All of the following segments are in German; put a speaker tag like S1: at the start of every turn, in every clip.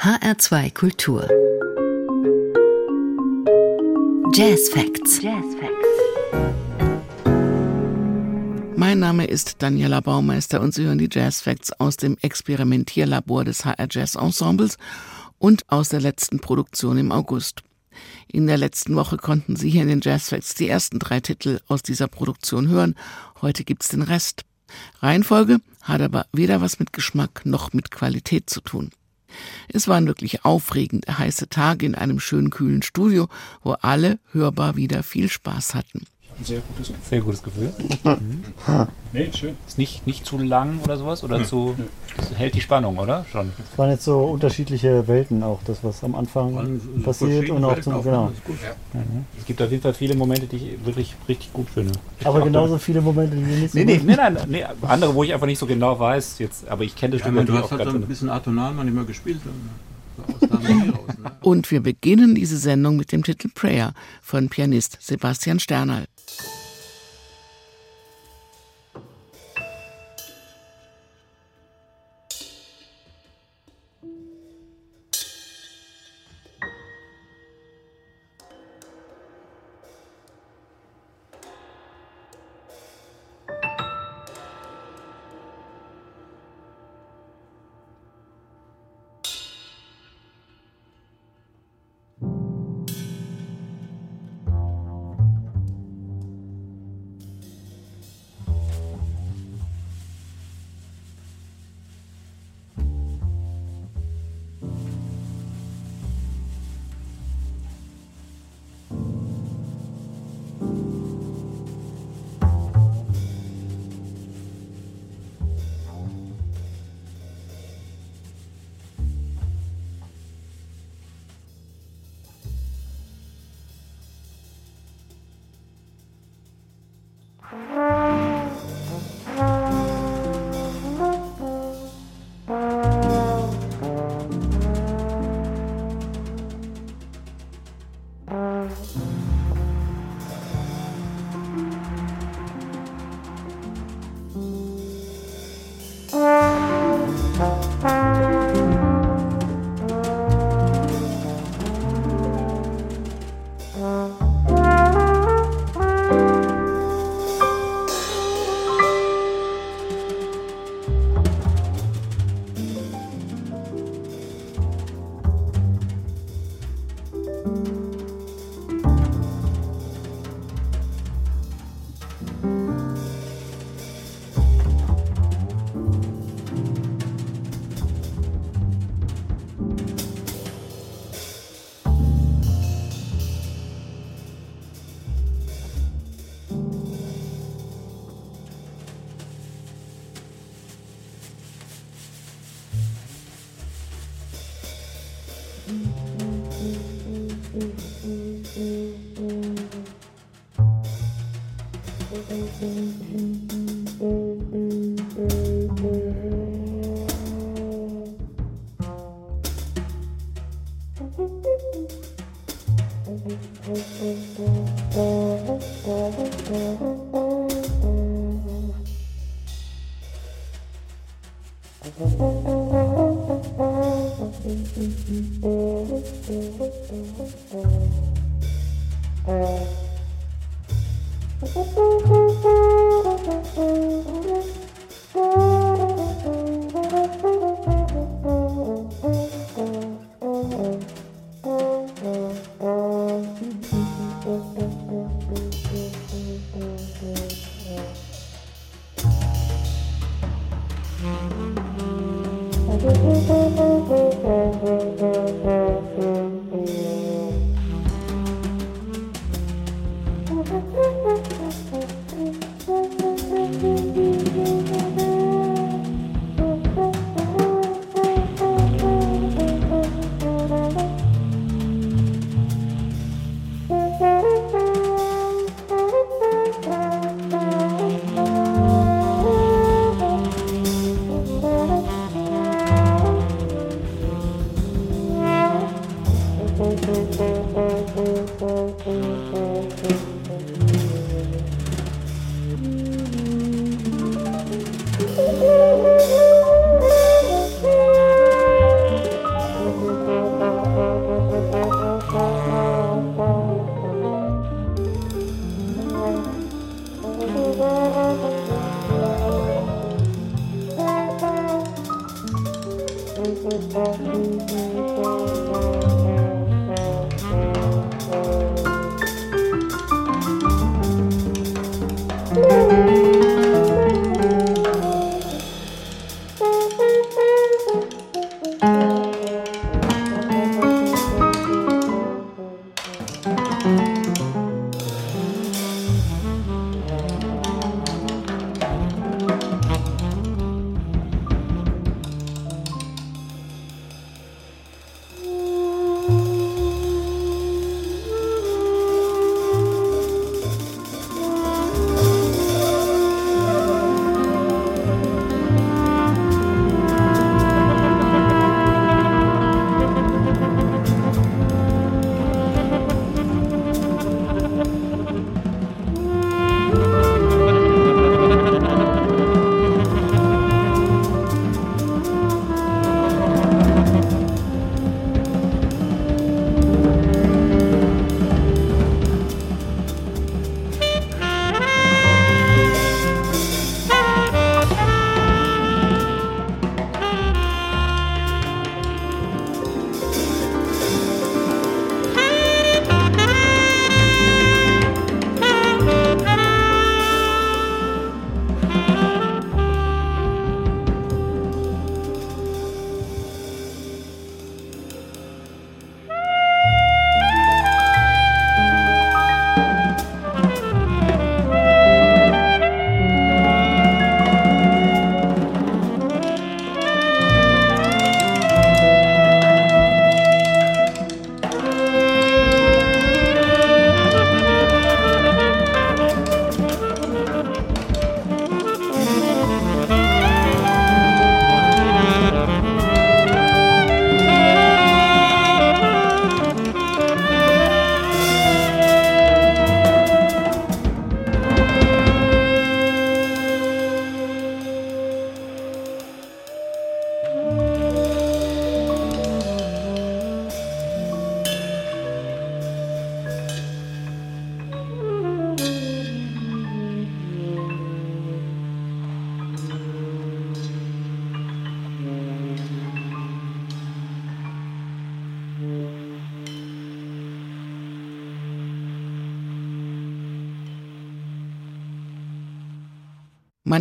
S1: HR2 Kultur. Jazz Facts. Jazz Facts.
S2: Mein Name ist Daniela Baumeister und Sie hören die Jazz Facts aus dem Experimentierlabor des HR Jazz Ensembles und aus der letzten Produktion im August. In der letzten Woche konnten Sie hier in den Jazz Facts die ersten drei Titel aus dieser Produktion hören. Heute gibt's den Rest. Reihenfolge hat aber weder was mit Geschmack noch mit Qualität zu tun. Es waren wirklich aufregende, heiße Tage in einem schönen kühlen Studio, wo alle hörbar wieder viel Spaß hatten.
S3: Ein sehr gutes Gefühl.
S4: Sehr gutes Gefühl.
S3: Mhm. Nee, schön.
S4: Ist nicht, nicht zu lang oder sowas? Oder zu. Das hält die Spannung, oder? Schon.
S5: Es waren jetzt so unterschiedliche Welten auch, das was am Anfang passiert und auch zum, genau.
S4: Mhm. Es gibt auf jeden Fall viele Momente, die ich wirklich richtig gut finde.
S5: Aber genauso viele Momente, die nicht so
S4: Nee, nee,
S5: gut
S4: nee, nein, nee, andere, wo ich einfach nicht so genau weiß, jetzt, aber ich kenne das
S3: Ja,
S4: Stück
S3: aber du hast
S4: auch
S3: halt so ein bisschen atonal manchmal gespielt. So ne?
S2: Und wir beginnen diese Sendung mit dem Titel Prayer von Pianist Sebastian Sternal. Thank you.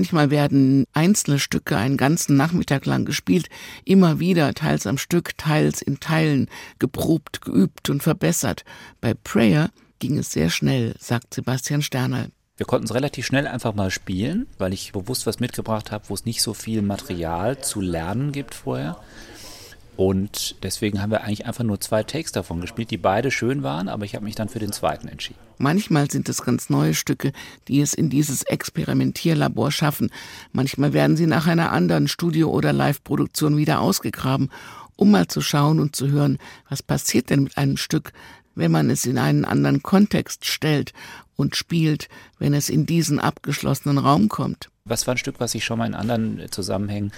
S2: Manchmal werden einzelne Stücke einen ganzen Nachmittag lang gespielt, immer wieder, teils am Stück, teils in Teilen, geprobt, geübt und verbessert. Bei Prayer ging es sehr schnell, sagt Sebastian Sterner.
S4: Wir konnten es relativ schnell einfach mal spielen, weil ich bewusst was mitgebracht habe, wo es nicht so viel Material zu lernen gibt vorher. Und deswegen haben wir eigentlich einfach nur zwei Takes davon gespielt, die beide schön waren, aber ich habe mich dann für den zweiten entschieden.
S2: Manchmal sind es ganz neue Stücke, die es in dieses Experimentierlabor schaffen. Manchmal werden sie nach einer anderen Studio- oder Live-Produktion wieder ausgegraben, um mal zu schauen und zu hören, was passiert denn mit einem Stück, wenn man es in einen anderen Kontext stellt und spielt, wenn es in diesen abgeschlossenen Raum kommt.
S4: Was war ein Stück, was ich schon mal in anderen Zusammenhängen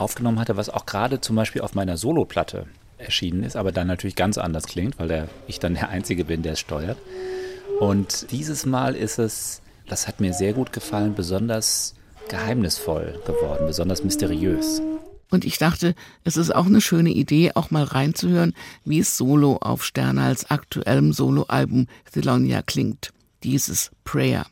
S4: aufgenommen hatte, was auch gerade zum Beispiel auf meiner Soloplatte erschienen ist, aber dann natürlich ganz anders klingt, weil der, ich dann der Einzige bin, der es steuert. Und dieses Mal ist es, das hat mir sehr gut gefallen, besonders geheimnisvoll geworden, besonders mysteriös.
S2: Und ich dachte, es ist auch eine schöne Idee, auch mal reinzuhören, wie es solo auf Sterne als aktuellem Soloalbum Thelonia klingt. Dieses Prayer.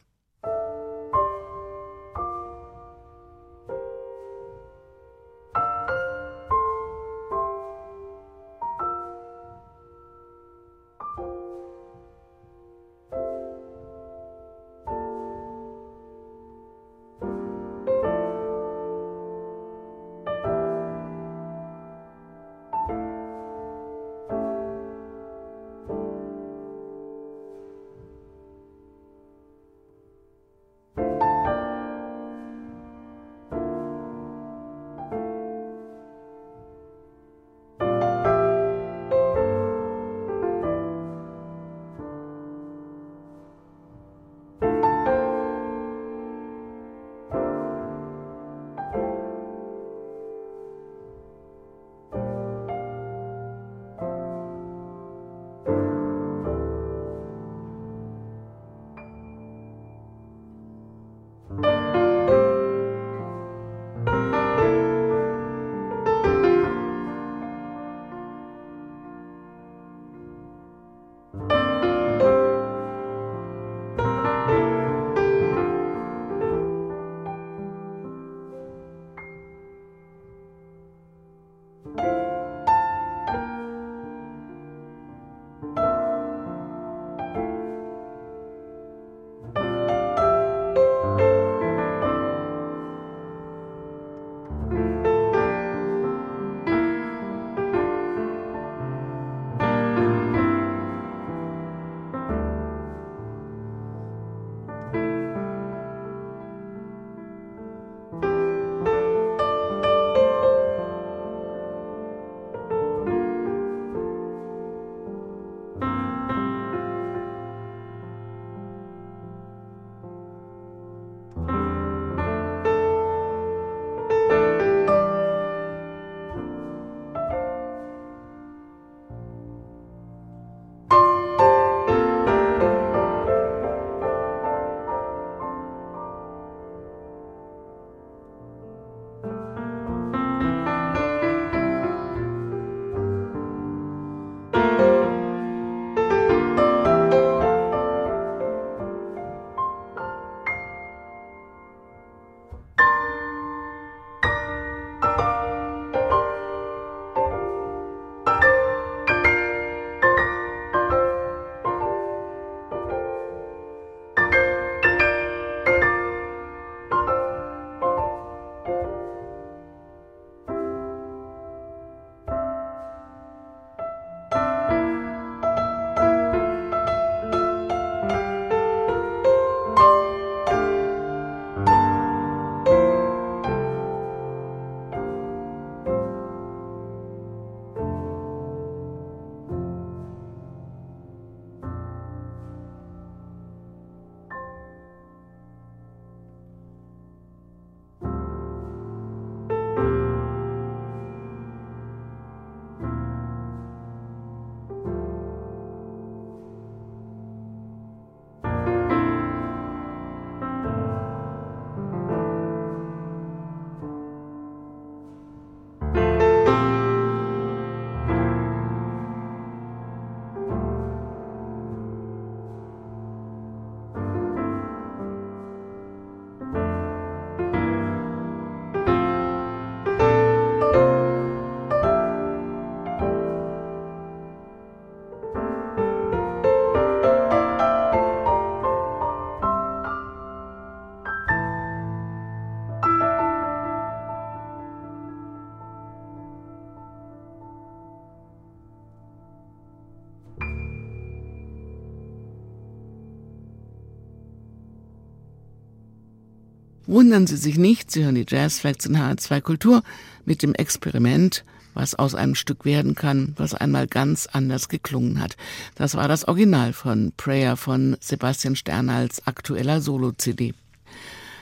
S2: Wundern Sie sich nicht, Sie hören die Jazz Facts in HR2 Kultur mit dem Experiment, was aus einem Stück werden kann, was einmal ganz anders geklungen hat. Das war das Original von Prayer von Sebastian Sternals aktueller Solo-CD.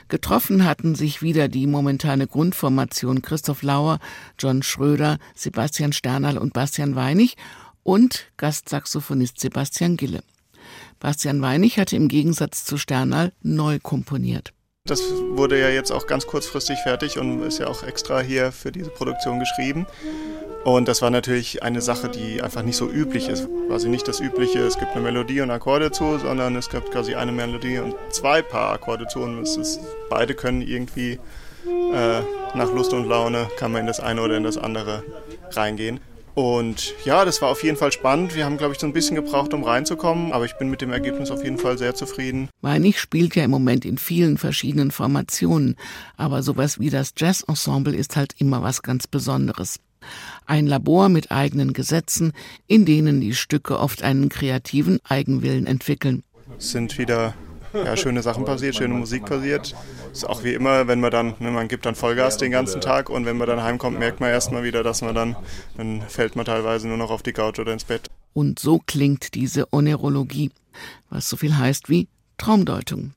S2: Getroffen hatten sich wieder die momentane Grundformation Christoph Lauer, John Schröder, Sebastian Sternal und Bastian Weinig und Gastsaxophonist Sebastian Gille. Bastian Weinig hatte im Gegensatz zu Sternal neu komponiert.
S6: Das wurde ja jetzt auch ganz kurzfristig fertig und ist ja auch extra hier für diese Produktion geschrieben. Und das war natürlich eine Sache, die einfach nicht so üblich ist. Quasi nicht das Übliche, es gibt eine Melodie und Akkorde zu, sondern es gibt quasi eine Melodie und zwei Paar Akkorde zu. Und ist, beide können irgendwie äh, nach Lust und Laune, kann man in das eine oder in das andere reingehen. Und ja, das war auf jeden Fall spannend. Wir haben, glaube ich, so ein bisschen gebraucht, um reinzukommen, aber ich bin mit dem Ergebnis auf jeden Fall sehr zufrieden.
S2: Weinig spielt ja im Moment in vielen verschiedenen Formationen, aber sowas wie das Jazz-Ensemble ist halt immer was ganz Besonderes. Ein Labor mit eigenen Gesetzen, in denen die Stücke oft einen kreativen Eigenwillen entwickeln.
S6: Es sind wieder ja, schöne Sachen passiert, schöne Musik passiert. Ist auch wie immer, wenn man dann, ne, man gibt dann Vollgas den ganzen Tag und wenn man dann heimkommt, merkt man erstmal wieder, dass man dann, dann fällt man teilweise nur noch auf die Couch oder ins Bett.
S2: Und so klingt diese Onerologie, was so viel heißt wie Traumdeutung.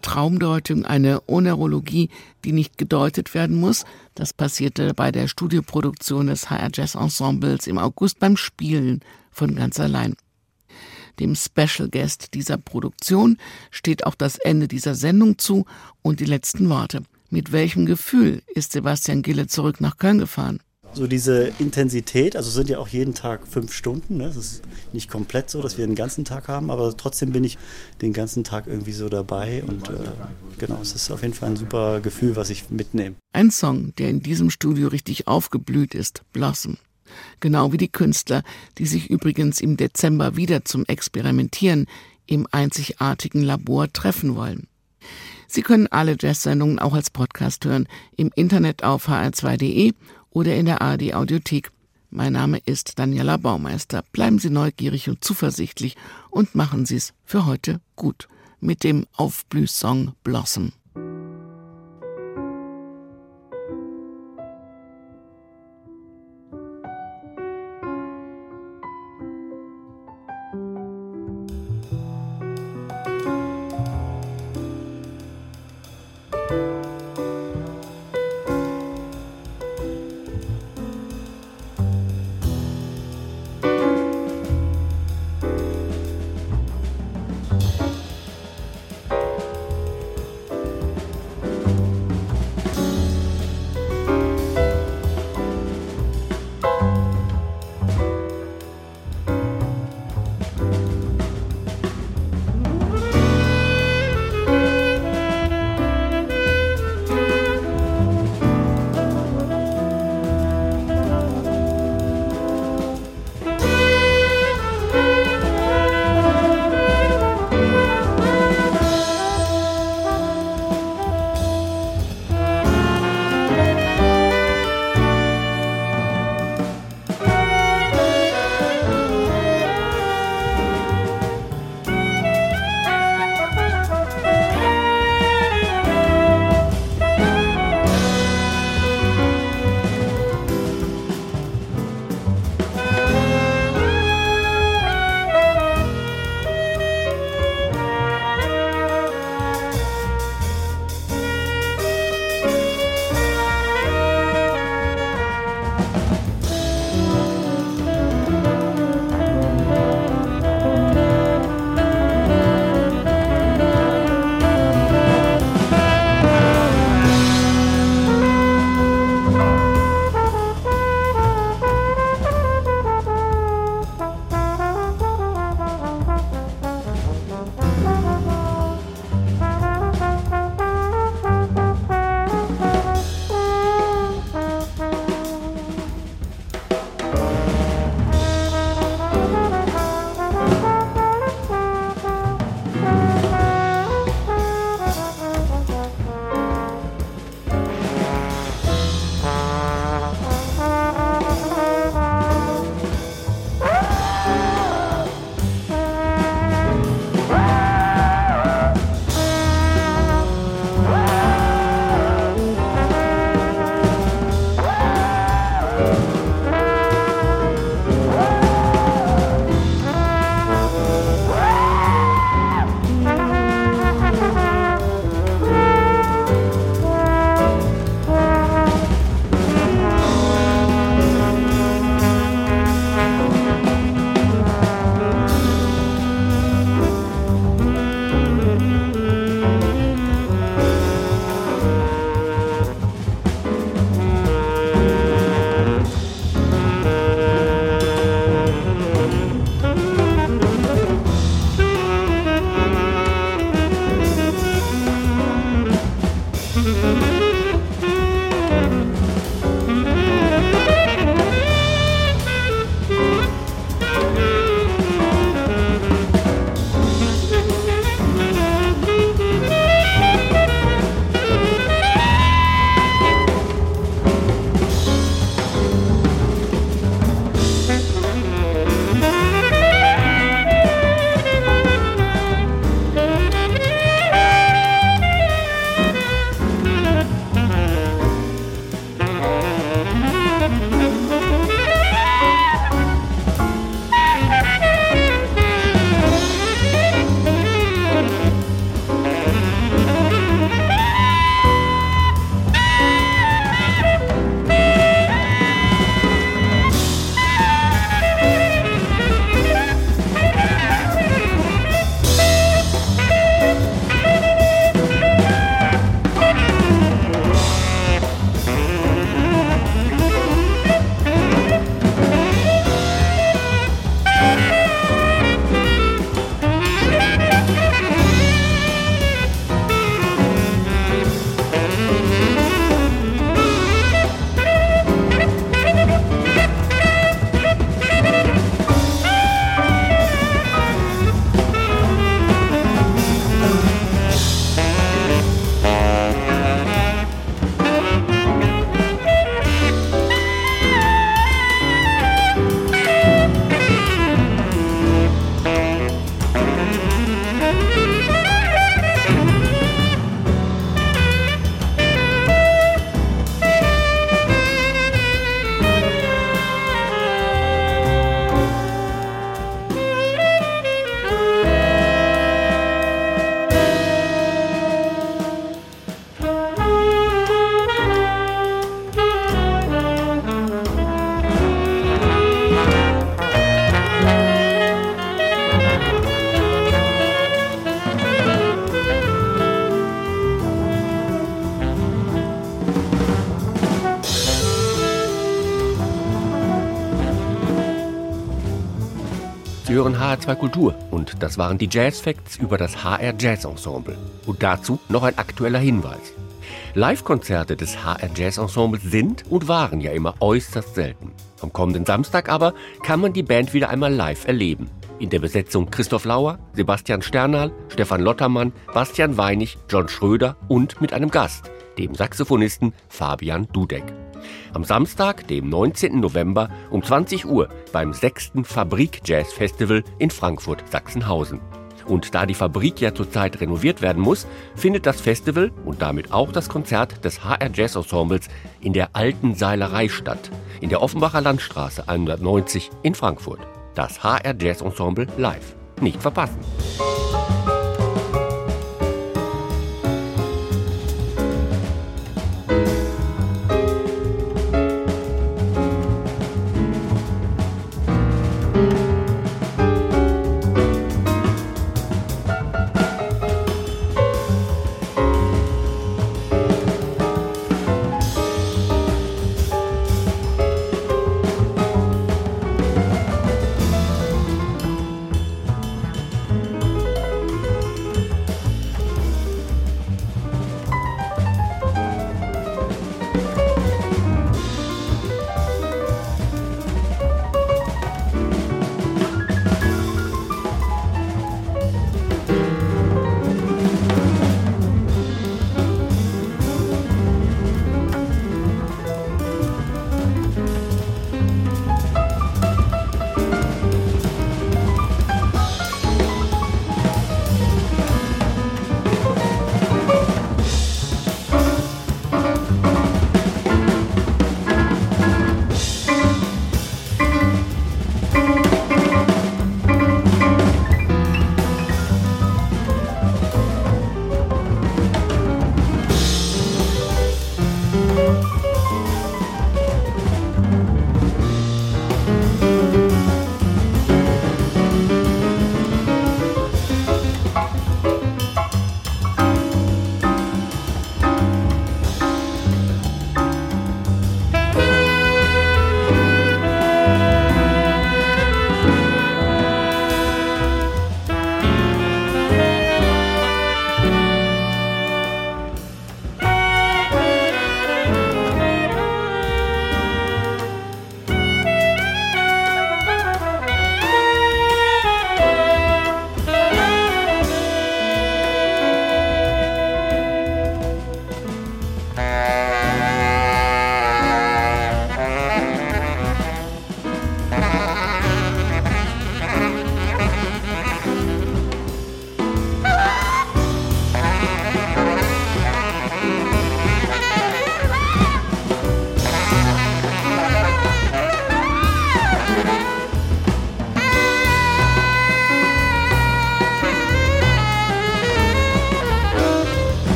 S2: Traumdeutung, eine Onerologie, die nicht gedeutet werden muss. Das passierte bei der Studioproduktion des HR Jazz Ensembles im August beim Spielen von ganz allein. Dem Special Guest dieser Produktion steht auch das Ende dieser Sendung zu und die letzten Worte. Mit welchem Gefühl ist Sebastian Gille zurück nach Köln gefahren?
S5: So diese Intensität, also sind ja auch jeden Tag fünf Stunden. Ne? Es ist nicht komplett so, dass wir den ganzen Tag haben, aber trotzdem bin ich den ganzen Tag irgendwie so dabei und äh, genau, es ist auf jeden Fall ein super Gefühl, was ich mitnehme.
S2: Ein Song, der in diesem Studio richtig aufgeblüht ist, Blossom. Genau wie die Künstler, die sich übrigens im Dezember wieder zum Experimentieren im einzigartigen Labor treffen wollen. Sie können alle Jazz-Sendungen auch als Podcast hören, im Internet auf hr2.de oder in der ARD Audiothek. Mein Name ist Daniela Baumeister. Bleiben Sie neugierig und zuversichtlich und machen Sie es für heute gut mit dem Aufblühsong Blossom.
S7: HR2 Kultur und das waren die Jazz Facts über das HR Jazz Ensemble. Und dazu noch ein aktueller Hinweis. Live-Konzerte des HR Jazz Ensembles sind und waren ja immer äußerst selten. Am kommenden Samstag aber kann man die Band wieder einmal live erleben. In der Besetzung Christoph Lauer, Sebastian Sternal, Stefan Lottermann, Bastian Weinig, John Schröder und mit einem Gast, dem Saxophonisten Fabian Dudek. Am Samstag, dem 19. November um 20 Uhr beim 6. Fabrik Jazz Festival in Frankfurt Sachsenhausen. Und da die Fabrik ja zurzeit renoviert werden muss, findet das Festival und damit auch das Konzert des HR Jazz Ensembles in der alten Seilerei statt, in der Offenbacher Landstraße 190 in Frankfurt. Das HR Jazz Ensemble live. Nicht verpassen.